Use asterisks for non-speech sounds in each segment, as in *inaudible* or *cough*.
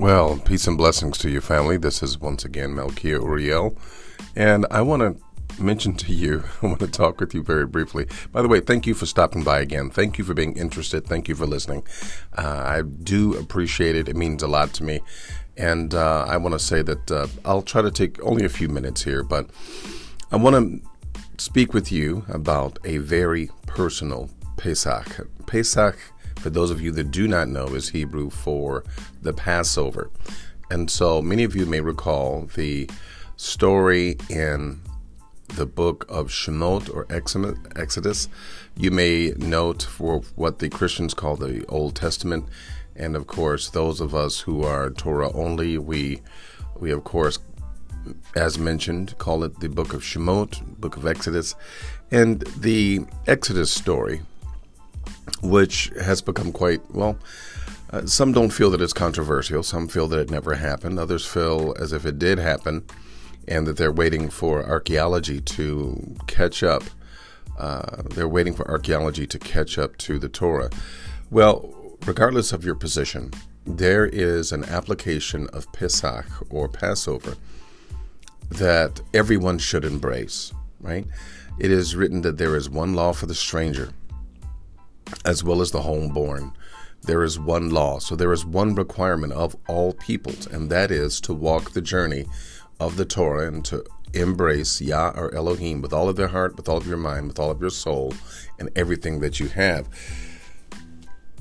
Well, peace and blessings to your family. This is once again Melkia Uriel, and I want to mention to you, *laughs* I want to talk with you very briefly. By the way, thank you for stopping by again. Thank you for being interested. Thank you for listening. Uh, I do appreciate it. It means a lot to me. And uh, I want to say that uh, I'll try to take only a few minutes here, but I want to speak with you about a very personal Pesach. Pesach for those of you that do not know, is Hebrew for the Passover. And so many of you may recall the story in the book of Shemot or Exodus. You may note for what the Christians call the Old Testament. And of course, those of us who are Torah only, we, we of course, as mentioned, call it the book of Shemot, book of Exodus. And the Exodus story which has become quite well. Uh, some don't feel that it's controversial. Some feel that it never happened. Others feel as if it did happen and that they're waiting for archaeology to catch up. Uh, they're waiting for archaeology to catch up to the Torah. Well, regardless of your position, there is an application of Pesach or Passover that everyone should embrace, right? It is written that there is one law for the stranger as well as the homeborn. There is one law, so there is one requirement of all peoples, and that is to walk the journey of the Torah and to embrace Yah or Elohim with all of their heart, with all of your mind, with all of your soul, and everything that you have.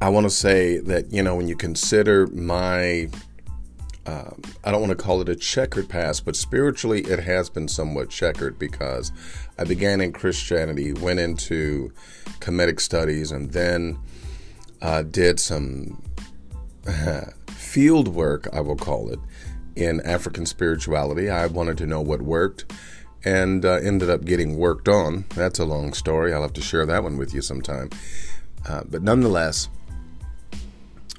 I want to say that, you know, when you consider my, uh, I don't want to call it a checkered past, but spiritually it has been somewhat checkered because I began in Christianity, went into Kemetic studies, and then uh, did some *laughs* field work, I will call it, in African spirituality. I wanted to know what worked and uh, ended up getting worked on. That's a long story. I'll have to share that one with you sometime. Uh, but nonetheless,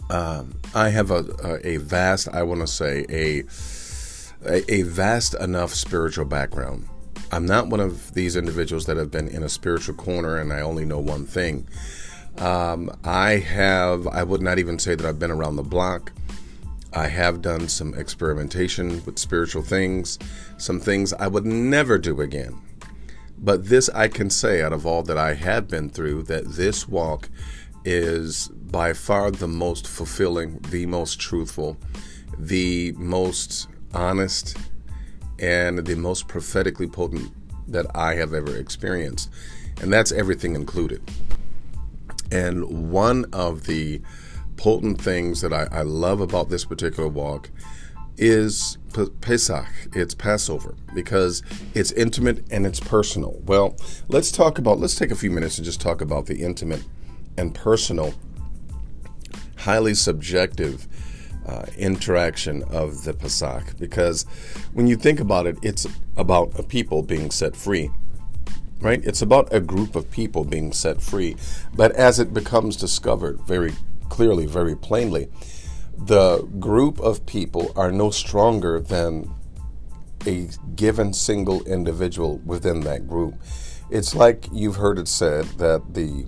um, I have a, a, vast, I want to say, a, a vast enough spiritual background I'm not one of these individuals that have been in a spiritual corner and I only know one thing. Um, I have, I would not even say that I've been around the block. I have done some experimentation with spiritual things, some things I would never do again. But this I can say out of all that I have been through that this walk is by far the most fulfilling, the most truthful, the most honest, and the most prophetically potent that I have ever experienced. And that's everything included. And one of the potent things that I, I love about this particular walk is Pesach, it's Passover, because it's intimate and it's personal. Well, let's talk about, let's take a few minutes and just talk about the intimate and personal, highly subjective uh, interaction of the Pesach because when you think about it, it's about a people being set free, right? It's about a group of people being set free. But as it becomes discovered very clearly, very plainly, the group of people are no stronger than a given single individual within that group. It's like you've heard it said that the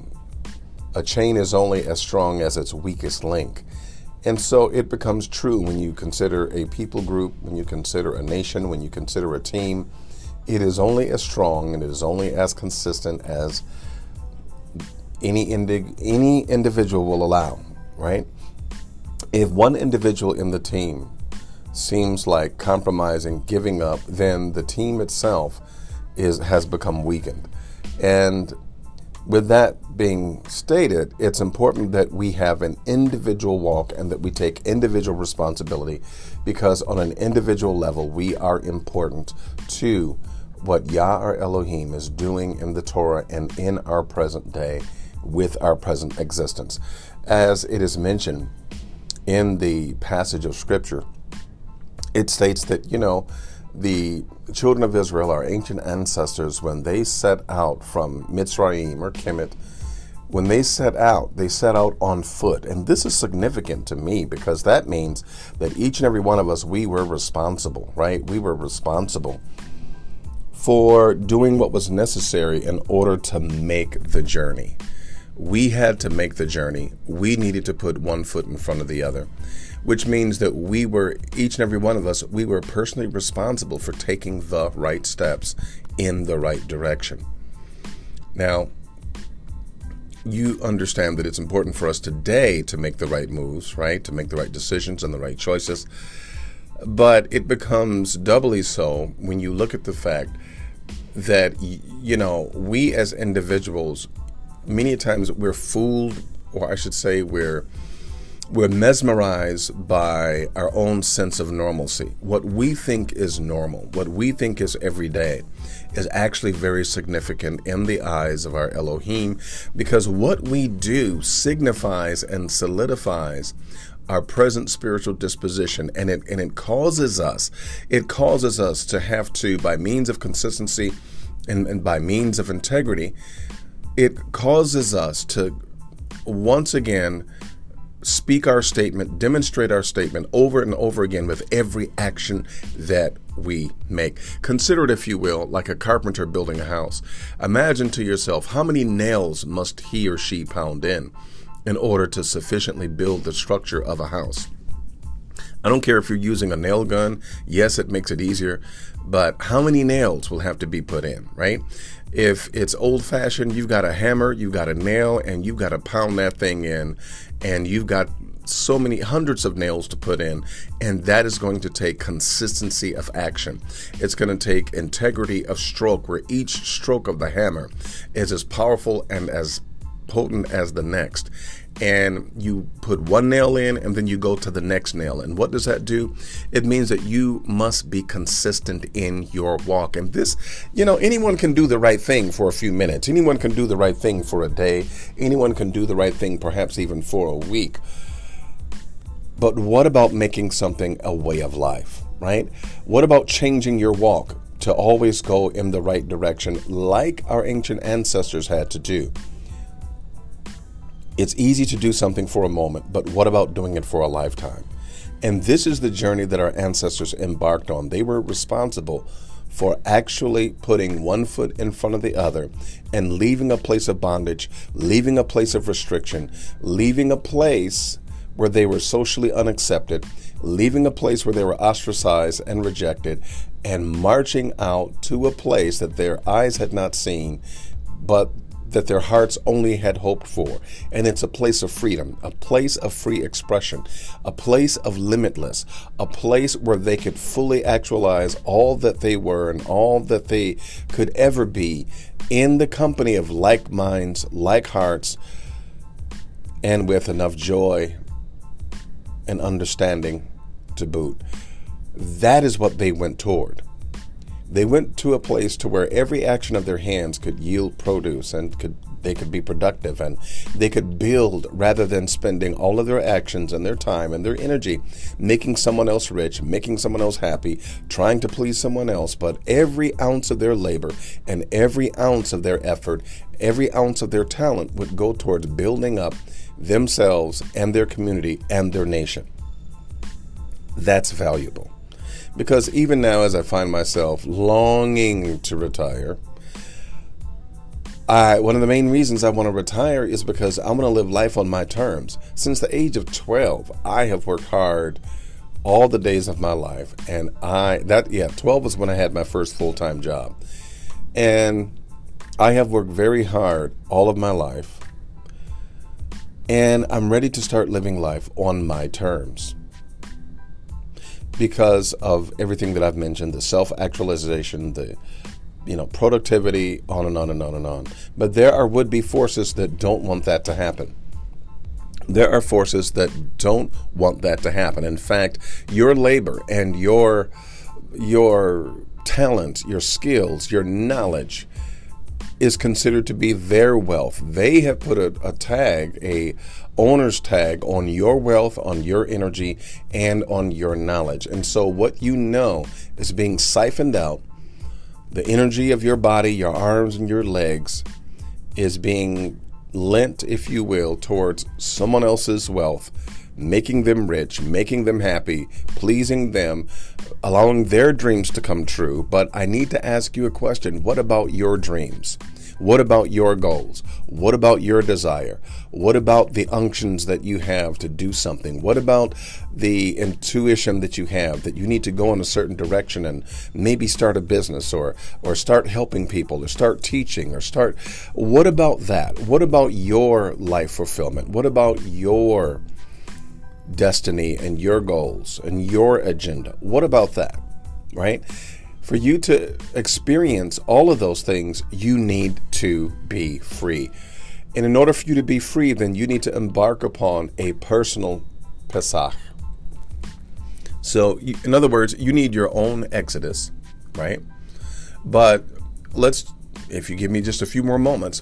a chain is only as strong as its weakest link. And so it becomes true when you consider a people group, when you consider a nation, when you consider a team. It is only as strong and it is only as consistent as any indi- any individual will allow, right? If one individual in the team seems like compromising, giving up, then the team itself is has become weakened. And with that being stated, it's important that we have an individual walk and that we take individual responsibility because, on an individual level, we are important to what Yah or Elohim is doing in the Torah and in our present day with our present existence. As it is mentioned in the passage of Scripture, it states that, you know, the children of Israel, our ancient ancestors, when they set out from Mitzrayim or Kemet, when they set out, they set out on foot. And this is significant to me because that means that each and every one of us, we were responsible, right? We were responsible for doing what was necessary in order to make the journey. we had to make the journey. We needed to put one foot in front of the other, which means that we were, each and every one of us, we were personally responsible for taking the right steps in the right direction. Now, you understand that it's important for us today to make the right moves, right? To make the right decisions and the right choices. But it becomes doubly so when you look at the fact that, you know, we as individuals, many times we're fooled, or I should say, we're we're mesmerized by our own sense of normalcy. What we think is normal, what we think is everyday, is actually very significant in the eyes of our Elohim because what we do signifies and solidifies our present spiritual disposition and it and it causes us it causes us to have to by means of consistency and, and by means of integrity it causes us to once again speak our statement, demonstrate our statement over and over again with every action that we make. Consider it, if you will, like a carpenter building a house. Imagine to yourself how many nails must he or she pound in in order to sufficiently build the structure of a house. I don't care if you're using a nail gun. Yes, it makes it easier, but how many nails will have to be put in, right? If it's old fashioned, you've got a hammer, you've got a nail, and you've got to pound that thing in, and you've got so many hundreds of nails to put in, and that is going to take consistency of action. It's going to take integrity of stroke, where each stroke of the hammer is as powerful and as potent as the next and you put one nail in and then you go to the next nail. And what does that do? It means that you must be consistent in your walk. And this, you know, anyone can do the right thing for a few minutes, anyone can do the right thing for a day, anyone can do the right thing perhaps even for a week. But what about making something a way of life, right? What about changing your walk to always go in the right direction like our ancient ancestors had to do? It's easy to do something for a moment, but what about doing it for a lifetime? And this is the journey that our ancestors embarked on. They were responsible for actually putting one foot in front of the other and leaving a place of bondage, leaving a place of restriction, leaving a place where they were socially unaccepted, leaving a place where they were ostracized and rejected, and marching out to a place that their eyes had not seen, but that their hearts only had hoped for. And it's a place of freedom, a place of free expression, a place of limitless, a place where they could fully actualize all that they were and all that they could ever be in the company of like minds, like hearts, and with enough joy and understanding to boot. That is what they went toward. They went to a place to where every action of their hands could yield produce and could they could be productive and they could build rather than spending all of their actions and their time and their energy making someone else rich, making someone else happy, trying to please someone else. But every ounce of their labor and every ounce of their effort, every ounce of their talent would go towards building up themselves and their community and their nation. That's valuable. Because even now, as I find myself longing to retire, I, one of the main reasons I want to retire is because I want to live life on my terms. Since the age of 12, I have worked hard all the days of my life. And I, that, yeah, 12 was when I had my first full time job. And I have worked very hard all of my life. And I'm ready to start living life on my terms because of everything that I've mentioned the self actualization, the you know, productivity, on and on and on and on. But there are would be forces that don't want that to happen. There are forces that don't want that to happen. In fact, your labor and your your talent, your skills, your knowledge is considered to be their wealth. They have put a, a tag, a owner's tag on your wealth, on your energy, and on your knowledge. And so what you know is being siphoned out. The energy of your body, your arms and your legs is being lent, if you will, towards someone else's wealth, making them rich, making them happy, pleasing them, allowing their dreams to come true. But I need to ask you a question. What about your dreams? What about your goals? What about your desire? What about the unctions that you have to do something? What about the intuition that you have that you need to go in a certain direction and maybe start a business or or start helping people or start teaching or start what about that? What about your life fulfillment? What about your destiny and your goals and your agenda? What about that? Right? For you to experience all of those things, you need to be free. And in order for you to be free, then you need to embark upon a personal Pesach. So, in other words, you need your own Exodus, right? But let's, if you give me just a few more moments,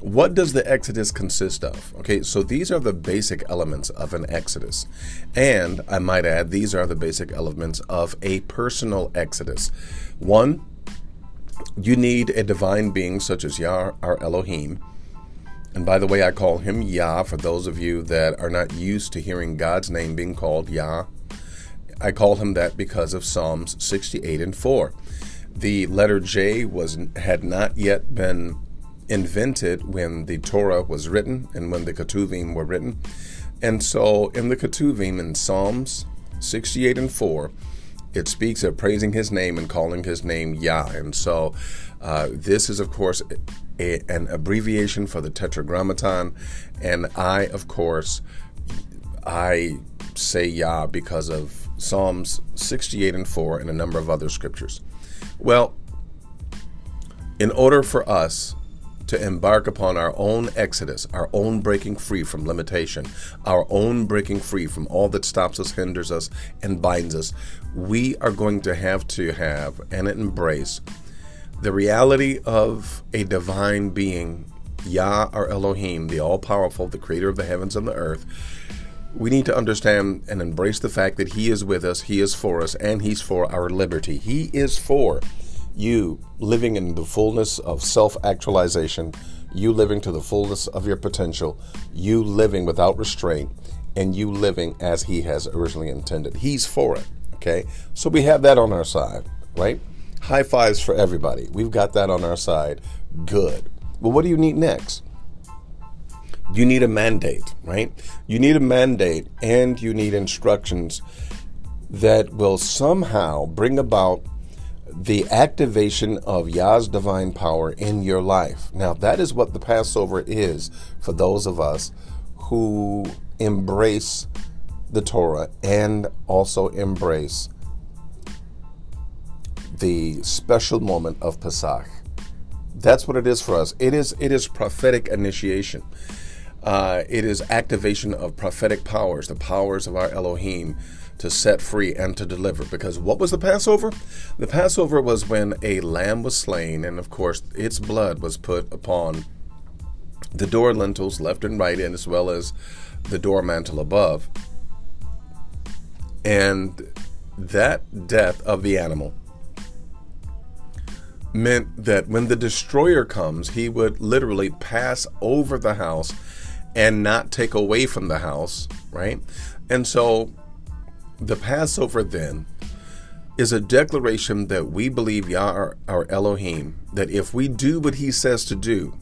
what does the Exodus consist of? Okay, so these are the basic elements of an Exodus. And I might add, these are the basic elements of a personal Exodus. One, you need a divine being such as Yah, our Elohim. And by the way, I call him Yah for those of you that are not used to hearing God's name being called Yah. I call him that because of Psalms 68 and 4. The letter J was had not yet been invented when the Torah was written and when the Ketuvim were written. And so in the Ketuvim in Psalms 68 and 4, it speaks of praising his name and calling his name Yah. And so uh, this is, of course, a, an abbreviation for the Tetragrammaton. And I, of course, I say Yah because of Psalms 68 and 4 and a number of other scriptures. Well, in order for us to embark upon our own exodus, our own breaking free from limitation, our own breaking free from all that stops us, hinders us, and binds us, we are going to have to have and embrace the reality of a divine being, Yah or Elohim, the all powerful, the creator of the heavens and the earth. We need to understand and embrace the fact that He is with us, He is for us, and He's for our liberty. He is for you living in the fullness of self actualization, you living to the fullness of your potential, you living without restraint, and you living as He has originally intended. He's for it. Okay? So we have that on our side, right? High fives for everybody. We've got that on our side. Good. Well, what do you need next? You need a mandate, right? You need a mandate and you need instructions that will somehow bring about the activation of Yah's divine power in your life. Now, that is what the Passover is for those of us who embrace the Torah and also embrace the special moment of Pesach. That's what it is for us. It is it is prophetic initiation. Uh, it is activation of prophetic powers, the powers of our Elohim to set free and to deliver. Because what was the Passover? The Passover was when a lamb was slain, and of course, its blood was put upon the door lintels left and right, and as well as the door mantle above. And that death of the animal meant that when the destroyer comes, he would literally pass over the house and not take away from the house, right? And so the Passover then is a declaration that we believe Yah our Elohim, that if we do what he says to do,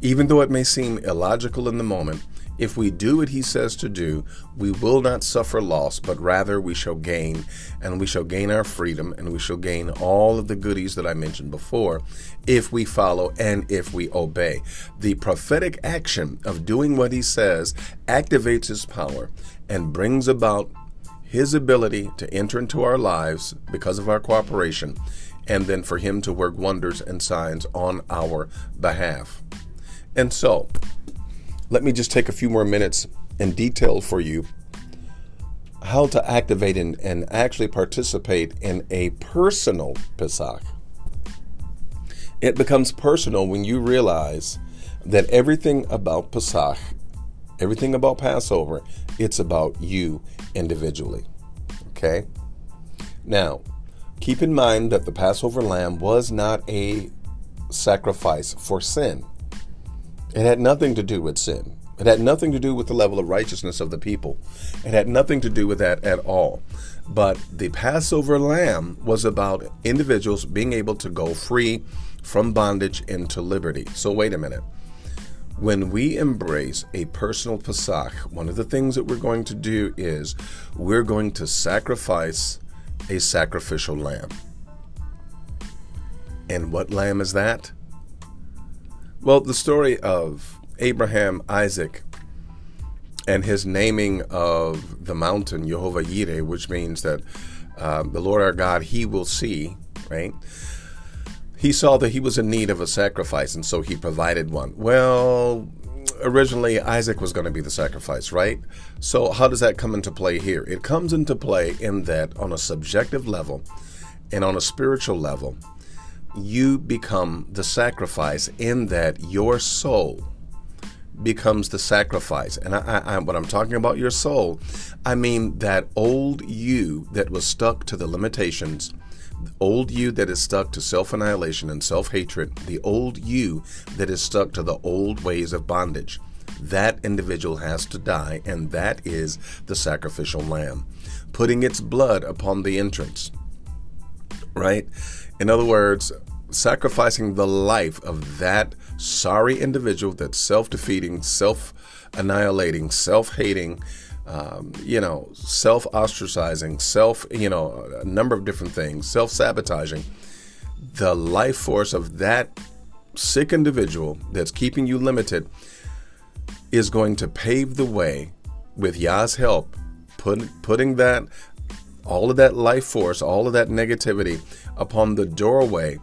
even though it may seem illogical in the moment, if we do what he says to do, we will not suffer loss, but rather we shall gain, and we shall gain our freedom, and we shall gain all of the goodies that I mentioned before if we follow and if we obey. The prophetic action of doing what he says activates his power and brings about his ability to enter into our lives because of our cooperation, and then for him to work wonders and signs on our behalf. And so, let me just take a few more minutes and detail for you how to activate and, and actually participate in a personal Pesach. It becomes personal when you realize that everything about Pesach, everything about Passover, it's about you individually. Okay? Now, keep in mind that the Passover lamb was not a sacrifice for sin. It had nothing to do with sin. It had nothing to do with the level of righteousness of the people. It had nothing to do with that at all. But the Passover lamb was about individuals being able to go free from bondage into liberty. So, wait a minute. When we embrace a personal Pesach, one of the things that we're going to do is we're going to sacrifice a sacrificial lamb. And what lamb is that? Well, the story of Abraham, Isaac, and his naming of the mountain Jehovah Yireh, which means that um, the Lord our God, He will see, right? He saw that he was in need of a sacrifice, and so he provided one. Well, originally Isaac was going to be the sacrifice, right? So, how does that come into play here? It comes into play in that on a subjective level and on a spiritual level, you become the sacrifice in that your soul becomes the sacrifice. And I, I, I'm talking about your soul, I mean that old you that was stuck to the limitations old you that is stuck to self annihilation and self hatred, the old you that is stuck to the old ways of bondage. That individual has to die, and that is the sacrificial lamb, putting its blood upon the entrance. Right? In other words, sacrificing the life of that sorry individual that's self defeating, self annihilating, self hating, um, you know, self ostracizing, self, you know, a number of different things, self sabotaging, the life force of that sick individual that's keeping you limited is going to pave the way with Yah's help, put, putting that, all of that life force, all of that negativity upon the doorway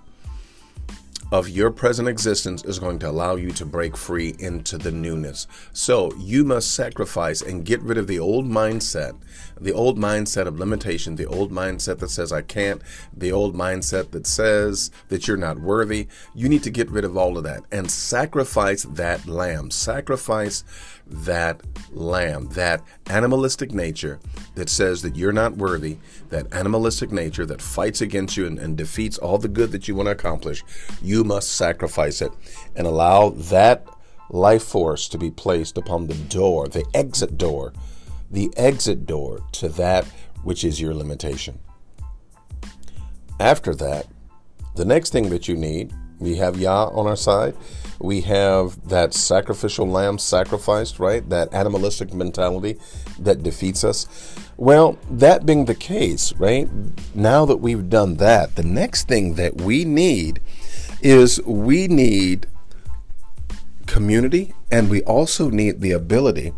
of your present existence is going to allow you to break free into the newness. So you must sacrifice and get rid of the old mindset, the old mindset of limitation, the old mindset that says I can't, the old mindset that says that you're not worthy. You need to get rid of all of that and sacrifice that lamb. Sacrifice that lamb, that animalistic nature that says that you're not worthy, that animalistic nature that fights against you and, and defeats all the good that you want to accomplish. You must sacrifice it and allow that life force to be placed upon the door, the exit door, the exit door to that which is your limitation. After that, the next thing that you need, we have Yah on our side. We have that sacrificial lamb sacrificed, right? That animalistic mentality that defeats us. Well, that being the case, right? Now that we've done that, the next thing that we need is we need community and we also need the ability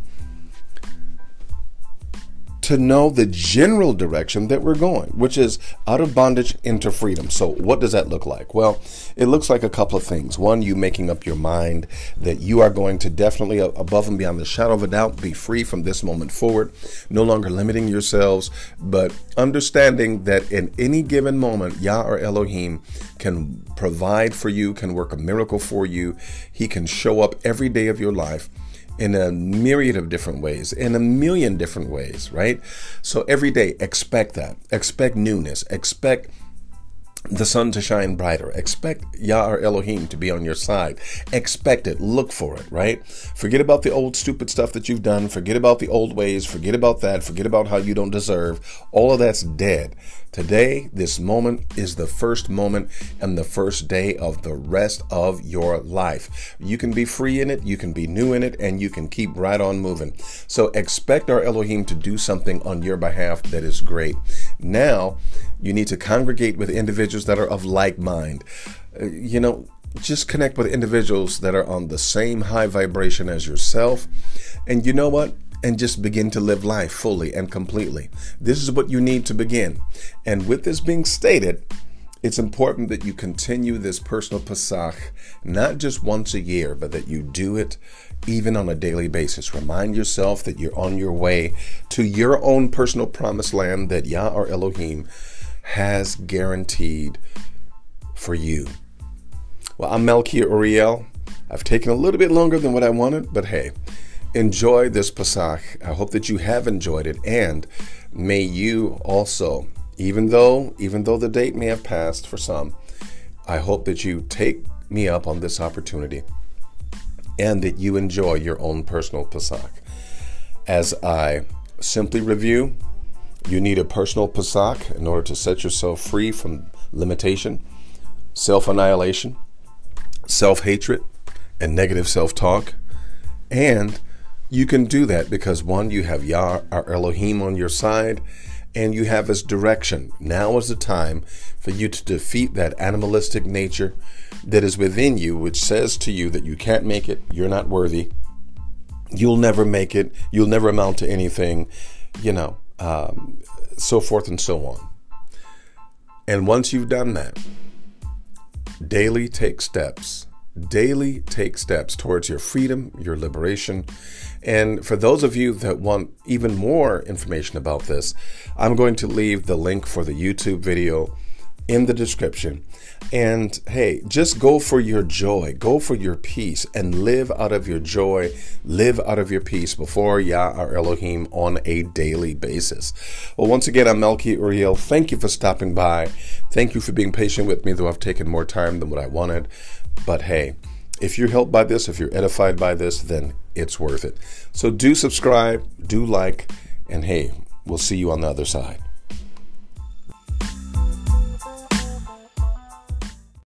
to know the general direction that we're going, which is out of bondage into freedom. So, what does that look like? Well, it looks like a couple of things. One, you making up your mind that you are going to definitely, above and beyond the shadow of a doubt, be free from this moment forward, no longer limiting yourselves, but understanding that in any given moment, Yah or Elohim can provide for you, can work a miracle for you. He can show up every day of your life in a myriad of different ways, in a million different ways, right? So every day, expect that. Expect newness. Expect the sun to shine brighter. Expect Yah Elohim to be on your side. Expect it. Look for it, right? Forget about the old stupid stuff that you've done. Forget about the old ways. Forget about that. Forget about how you don't deserve. All of that's dead. Today, this moment is the first moment and the first day of the rest of your life. You can be free in it, you can be new in it, and you can keep right on moving. So expect our Elohim to do something on your behalf that is great. Now, you need to congregate with individuals that are of like mind. Uh, you know, just connect with individuals that are on the same high vibration as yourself. And you know what? And just begin to live life fully and completely. This is what you need to begin. And with this being stated, it's important that you continue this personal Pesach, not just once a year, but that you do it even on a daily basis. Remind yourself that you're on your way to your own personal promised land that Yah or Elohim has guaranteed for you. Well, I'm Melchior Uriel. I've taken a little bit longer than what I wanted, but hey, enjoy this Pesach. I hope that you have enjoyed it, and may you also, even though even though the date may have passed for some, I hope that you take me up on this opportunity and that you enjoy your own personal Pesach. As I simply review, you need a personal Pesach in order to set yourself free from limitation, self annihilation, self hatred, and negative self talk. And you can do that because one, you have Yah, our Elohim, on your side, and you have His direction. Now is the time for you to defeat that animalistic nature that is within you, which says to you that you can't make it, you're not worthy, you'll never make it, you'll never amount to anything, you know, um, so forth and so on. And once you've done that, daily take steps. Daily take steps towards your freedom, your liberation. And for those of you that want even more information about this, I'm going to leave the link for the YouTube video in the description. And hey, just go for your joy, go for your peace, and live out of your joy, live out of your peace before Yah our Elohim on a daily basis. Well, once again, I'm Melky Uriel. Thank you for stopping by. Thank you for being patient with me, though I've taken more time than what I wanted. But hey, if you're helped by this, if you're edified by this, then it's worth it. So do subscribe, do like, and hey, we'll see you on the other side.